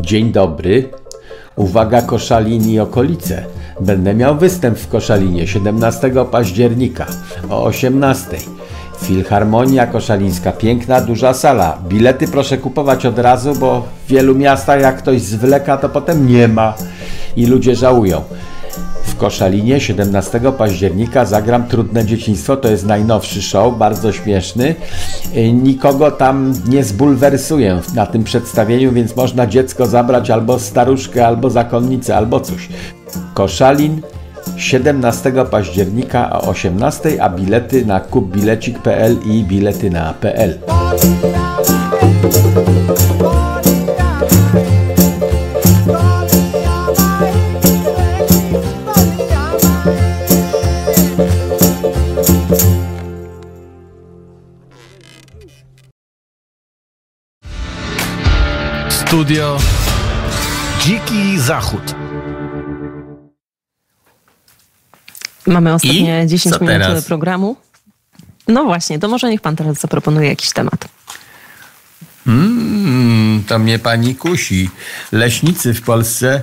Dzień dobry. Uwaga Koszalin i okolice. Będę miał występ w Koszalinie 17 października o 18. Filharmonia Koszalińska, piękna, duża sala. Bilety proszę kupować od razu, bo w wielu miastach jak ktoś zwleka, to potem nie ma i ludzie żałują. Koszalinie 17 października zagram Trudne Dzieciństwo. To jest najnowszy show, bardzo śmieszny. Y, Nikogo tam nie zbulwersuję na tym przedstawieniu, więc można dziecko zabrać albo staruszkę, albo zakonnicę, albo coś. Koszalin 17 października o 18, a bilety na kupbilecik.pl i bilety na.pl. Studio Dziki Zachód. Mamy ostatnie I 10 co minut teraz? programu. No właśnie, to może niech pan teraz zaproponuje jakiś temat. Mm, to mnie pani kusi. Leśnicy w Polsce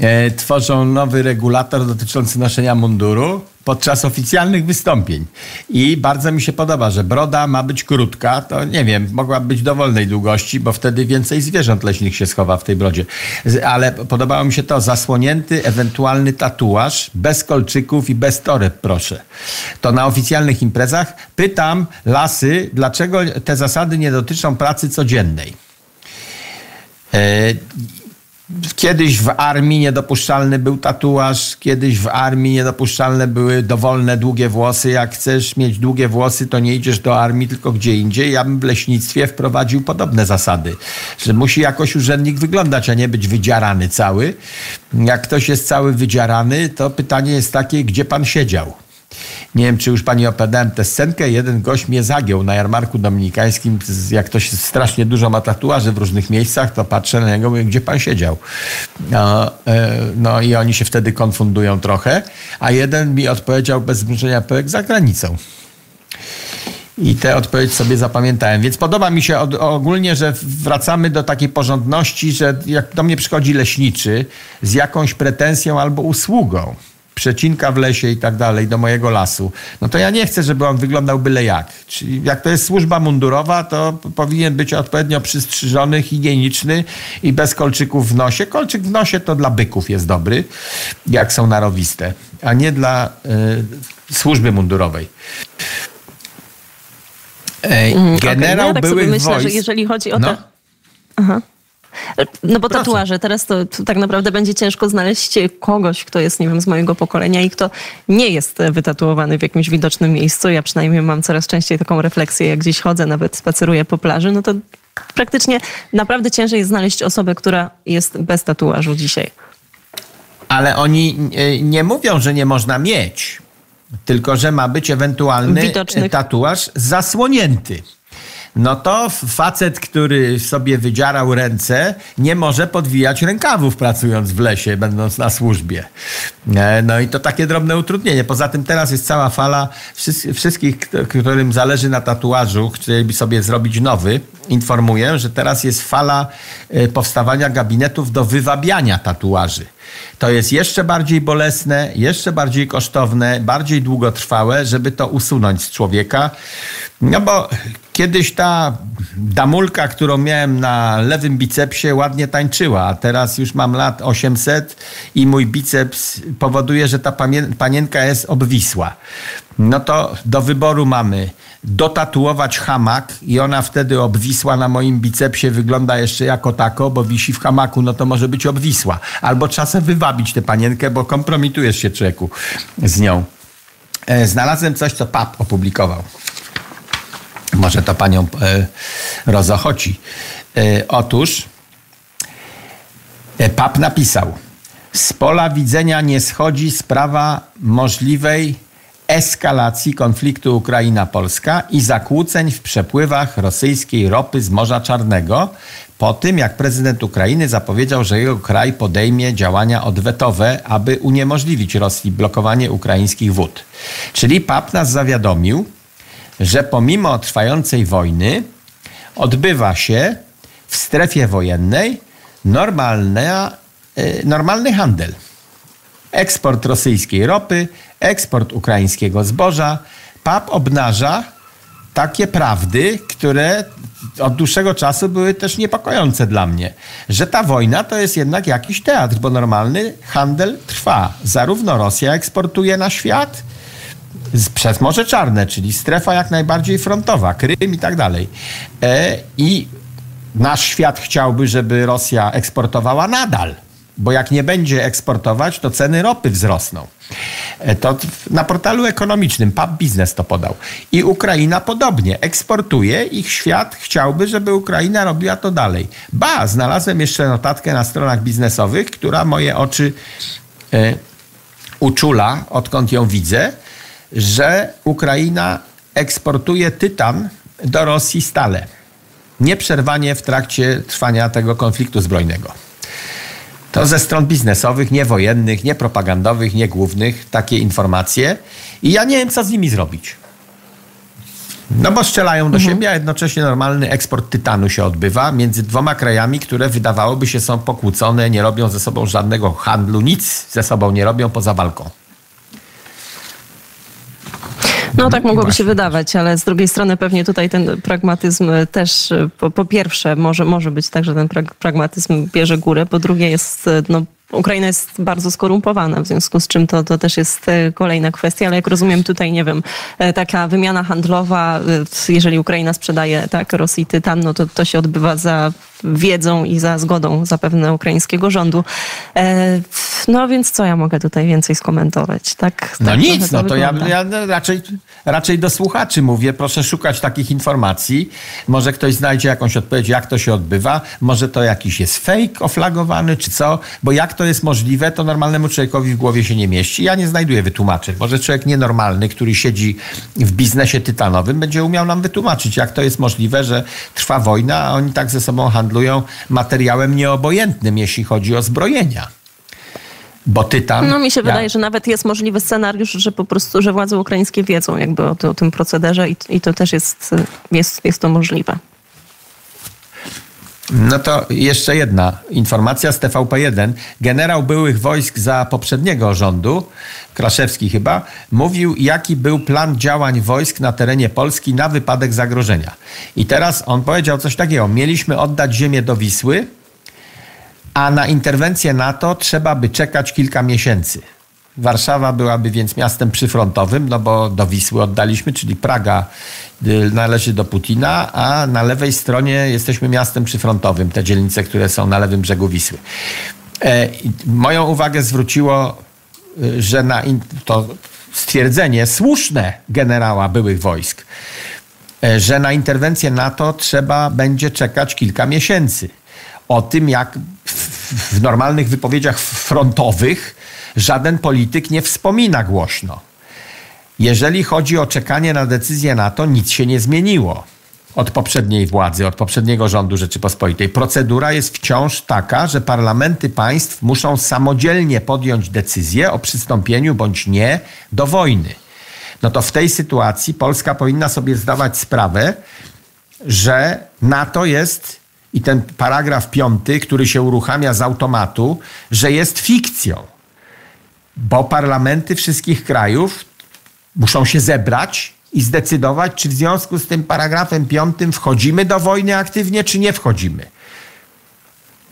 e, tworzą nowy regulator dotyczący noszenia munduru podczas oficjalnych wystąpień. I bardzo mi się podoba, że broda ma być krótka, to nie wiem, mogła być dowolnej długości, bo wtedy więcej zwierząt leśnych się schowa w tej brodzie. Ale podobało mi się to, zasłonięty ewentualny tatuaż, bez kolczyków i bez toreb, proszę. To na oficjalnych imprezach pytam lasy, dlaczego te zasady nie dotyczą pracy codziennej. Kiedyś w armii niedopuszczalny był tatuaż, kiedyś w armii niedopuszczalne były dowolne długie włosy. Jak chcesz mieć długie włosy, to nie idziesz do armii, tylko gdzie indziej. Ja bym w leśnictwie wprowadził podobne zasady, że musi jakoś urzędnik wyglądać, a nie być wydziarany cały. Jak ktoś jest cały wydziarany, to pytanie jest takie, gdzie pan siedział? Nie wiem, czy już pani opowiadałem tę scenkę. Jeden gość mnie zagiął na jarmarku dominikańskim. Jak ktoś strasznie dużo ma tatuaży w różnych miejscach, to patrzę na niego, mówię, gdzie pan siedział? No, e, no i oni się wtedy konfundują trochę. A jeden mi odpowiedział bez zmrużenia pełek za granicą. I tę odpowiedź sobie zapamiętałem. Więc podoba mi się od, ogólnie, że wracamy do takiej porządności, że jak do mnie przychodzi leśniczy z jakąś pretensją albo usługą, przecinka w lesie i tak dalej, do mojego lasu, no to ja nie chcę, żeby on wyglądał byle jak. Czyli jak to jest służba mundurowa, to powinien być odpowiednio przystrzyżony, higieniczny i bez kolczyków w nosie. Kolczyk w nosie to dla byków jest dobry, jak są narowiste, a nie dla y, służby mundurowej. Ej, Generał Okej, no ja tak byłych myślę, wojsk. że jeżeli chodzi o No. te... Aha. No bo Proszę. tatuaże, teraz to, to tak naprawdę będzie ciężko znaleźć kogoś, kto jest, nie wiem, z mojego pokolenia i kto nie jest wytatuowany w jakimś widocznym miejscu. Ja przynajmniej mam coraz częściej taką refleksję, jak gdzieś chodzę, nawet spaceruję po plaży, no to praktycznie naprawdę ciężej jest znaleźć osobę, która jest bez tatuażu dzisiaj. Ale oni e, nie mówią, że nie można mieć, tylko że ma być ewentualny Widocznych. tatuaż zasłonięty. No to facet, który sobie wydzierał ręce, nie może podwijać rękawów pracując w lesie, będąc na służbie. E, No i to takie drobne utrudnienie. Poza tym teraz jest cała fala wszys- wszystkich, którym zależy na tatuażu, chcieliby sobie zrobić nowy. Informuję, że teraz jest fala e, powstawania gabinetów do wywabiania tatuaży. To jest jeszcze bardziej bolesne, jeszcze bardziej kosztowne, bardziej długotrwałe, żeby to usunąć z człowieka. No bo kiedyś ta damulka, którą miałem na lewym bicepsie, ładnie tańczyła, a teraz już mam lat 800 i mój biceps powoduje, że ta panienka jest obwisła. No to do wyboru mamy dotatuować hamak i ona wtedy obwisła na moim bicepsie wygląda jeszcze jako tako, bo wisi w hamaku, no to może być obwisła. Albo czasem wywabić tę panienkę, bo kompromitujesz się człowieku z nią. E, Znalazłem coś, co PAP opublikował. Może to panią e, rozochoci. E, otóż e, PAP napisał: Z pola widzenia nie schodzi sprawa możliwej eskalacji konfliktu Ukraina-Polska i zakłóceń w przepływach rosyjskiej ropy z Morza Czarnego po tym, jak prezydent Ukrainy zapowiedział, że jego kraj podejmie działania odwetowe, aby uniemożliwić Rosji blokowanie ukraińskich wód. Czyli PAP nas zawiadomił, że pomimo trwającej wojny odbywa się w strefie wojennej e, normalny handel. Eksport rosyjskiej ropy, eksport ukraińskiego zboża. PAP obnaża takie prawdy, które od dłuższego czasu były też niepokojące dla mnie, że ta wojna to jest jednak jakiś teatr, bo normalny handel trwa. Zarówno Rosja eksportuje na świat, przez Morze Czarne, czyli strefa jak najbardziej frontowa, Krym i tak dalej. E, I nasz świat chciałby, żeby Rosja eksportowała nadal, bo jak nie będzie eksportować, to ceny ropy wzrosną. E, to na portalu ekonomicznym Pub Business to podał. I Ukraina podobnie eksportuje. Ich świat chciałby, żeby Ukraina robiła to dalej. Ba, znalazłem jeszcze notatkę na stronach biznesowych, która moje oczy e, uczula, odkąd ją widzę, że Ukraina eksportuje tytan do Rosji stale. Nieprzerwanie w trakcie trwania tego konfliktu zbrojnego. To ze stron biznesowych, nie wojennych, nie propagandowych, nie głównych, takie informacje. I ja nie wiem, co z nimi zrobić. No bo strzelają do mhm. siebie, a jednocześnie normalny eksport tytanu się odbywa między dwoma krajami, które wydawałoby się są pokłócone, nie robią ze sobą żadnego handlu, nic ze sobą nie robią poza walką. No tak mogłoby się wydawać, ale z drugiej strony pewnie tutaj ten pragmatyzm też po, po pierwsze może, może być tak, że ten pragmatyzm bierze górę, po drugie jest no, Ukraina jest bardzo skorumpowana, w związku z czym to, to też jest e, kolejna kwestia, ale jak rozumiem tutaj, nie wiem, e, taka wymiana handlowa, e, jeżeli Ukraina sprzedaje tak, Rosji tytan, no to to się odbywa za wiedzą i za zgodą zapewne ukraińskiego rządu. No więc co ja mogę tutaj więcej skomentować? Tak, no tak nic, no to ja, ja, raczej, raczej do słuchaczy mówię, proszę szukać takich informacji. Może ktoś znajdzie jakąś odpowiedź, jak to się odbywa. Może to jakiś jest fake oflagowany, czy co, bo jak to jest możliwe, to normalnemu człowiekowi w głowie się nie mieści. Ja nie znajduję wytłumaczeń. Może człowiek nienormalny, który siedzi w biznesie tytanowym, będzie umiał nam wytłumaczyć, jak to jest możliwe, że trwa wojna, a oni tak ze sobą handlują materiałem nieobojętnym, jeśli chodzi o zbrojenia. Bo tytan. No mi się ja... wydaje, że nawet jest możliwy scenariusz, że po prostu, że władze ukraińskie wiedzą jakby o, o tym procederze i, i to też jest, jest, jest to możliwe. No to jeszcze jedna informacja z TVP1. Generał byłych wojsk za poprzedniego rządu, Kraszewski chyba, mówił, jaki był plan działań wojsk na terenie Polski na wypadek zagrożenia. I teraz on powiedział coś takiego. Mieliśmy oddać ziemię do Wisły, a na interwencję NATO trzeba by czekać kilka miesięcy. Warszawa byłaby więc miastem przyfrontowym, no bo do Wisły oddaliśmy, czyli Praga y, należy do Putina, a na lewej stronie jesteśmy miastem przyfrontowym, te dzielnice, które są na lewym brzegu Wisły. E, moją uwagę zwróciło, y, że na to stwierdzenie słuszne generała byłych wojsk, e, że na interwencję NATO trzeba będzie czekać kilka miesięcy. O tym, jak w, normalnych wypowiedziach frontowych żaden polityk nie wspomina głośno. Jeżeli chodzi o czekanie na decyzję NATO, nic się nie zmieniło od poprzedniej władzy, od poprzedniego rządu Rzeczypospolitej. Procedura jest wciąż taka, że parlamenty państw muszą samodzielnie podjąć decyzję o przystąpieniu bądź nie do wojny. No to w tej sytuacji Polska powinna sobie zdawać sprawę, że NATO jest i ten paragraf piąty, który się uruchamia z automatu, że jest fikcją bo parlamenty wszystkich krajów muszą się zebrać i zdecydować, czy w związku z tym paragrafem piątym wchodzimy do wojny aktywnie, czy nie wchodzimy.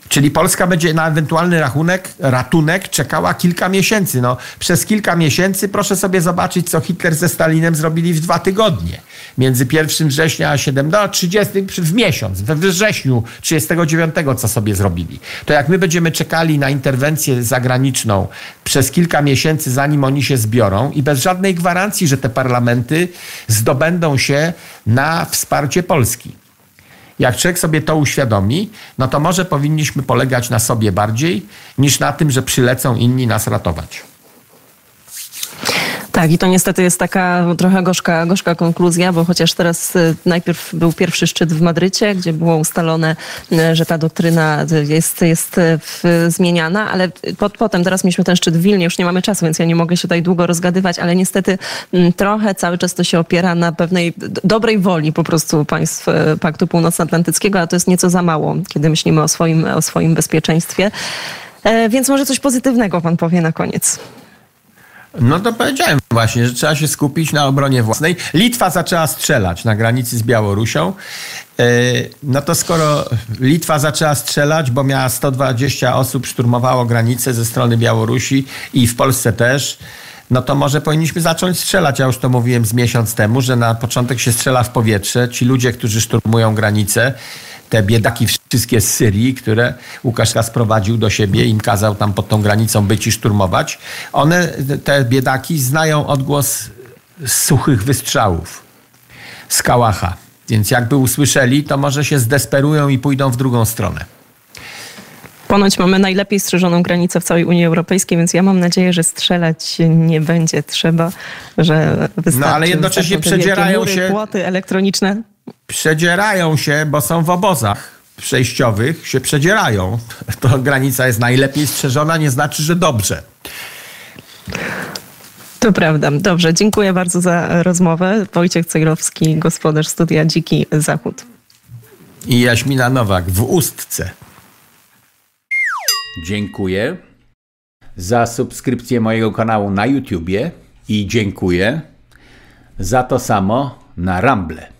Czyli Polska będzie na ewentualny rachunek, ratunek czekała kilka miesięcy. No, przez kilka miesięcy proszę sobie zobaczyć, co Hitler ze Stalinem zrobili w dwa tygodnie. Między 1 września a 7, no 30 w miesiąc, we wrześniu 39, co sobie zrobili. To jak my będziemy czekali na interwencję zagraniczną przez kilka miesięcy, zanim oni się zbiorą i bez żadnej gwarancji, że te parlamenty zdobędą się na wsparcie Polski. Jak człowiek sobie to uświadomi, no to może powinniśmy polegać na sobie bardziej niż na tym, że przylecą inni nas ratować. Tak, i to niestety jest taka trochę gorzka, gorzka konkluzja, bo chociaż teraz y, najpierw był pierwszy szczyt w Madrycie, gdzie było ustalone, y, że ta doktryna jest, jest y, w, zmieniana, ale pod, potem teraz mieliśmy ten szczyt w Wilnie, już nie mamy czasu, więc ja nie mogę się tutaj długo rozgadywać, ale niestety m, trochę cały czas to się opiera na pewnej dobrej woli po prostu państw Paktu Północnoatlantyckiego, a to jest nieco za mało, kiedy myślimy o swoim, o swoim bezpieczeństwie. E, Więc może coś pozytywnego pan powie na koniec. No to powiedziałem właśnie, że trzeba się skupić na obronie własnej. Litwa zaczęła strzelać na granicy z Białorusią. Yy, No to skoro Litwa zaczęła strzelać, bo miała 120 osób szturmowało granicę ze strony Białorusi i w Polsce też, no to może powinniśmy zacząć strzelać. Ja już to mówiłem z miesiąc temu, że na początek się strzela w powietrze. Ci ludzie, którzy szturmują granicę, te biedaki wszystkie z Syrii, które Łukaszka sprowadził do siebie i im kazał tam pod tą granicą być i szturmować, one, te biedaki, znają odgłos suchych wystrzałów z kałacha. Więc jakby usłyszeli, to może się zdesperują i pójdą w drugą stronę. Ponoć mamy najlepiej strzeżoną granicę w całej Unii Europejskiej, więc ja mam nadzieję, że strzelać nie będzie trzeba, że wystarczy. No, ale jednocześnie przedzierają mury, się- płoty elektroniczne. Przedzierają się, bo są w obozach przejściowych, się przedzierają. To granica jest najlepiej strzeżona, nie znaczy, że dobrze. To prawda. Dobrze, dziękuję bardzo za rozmowę. Wojciech Cejrowski, gospodarz studia Dziki Zachód. I Jaśmina Nowak w Ustce. Dziękuję za subskrypcję mojego kanału na YouTubie i dziękuję za to samo na Rumble.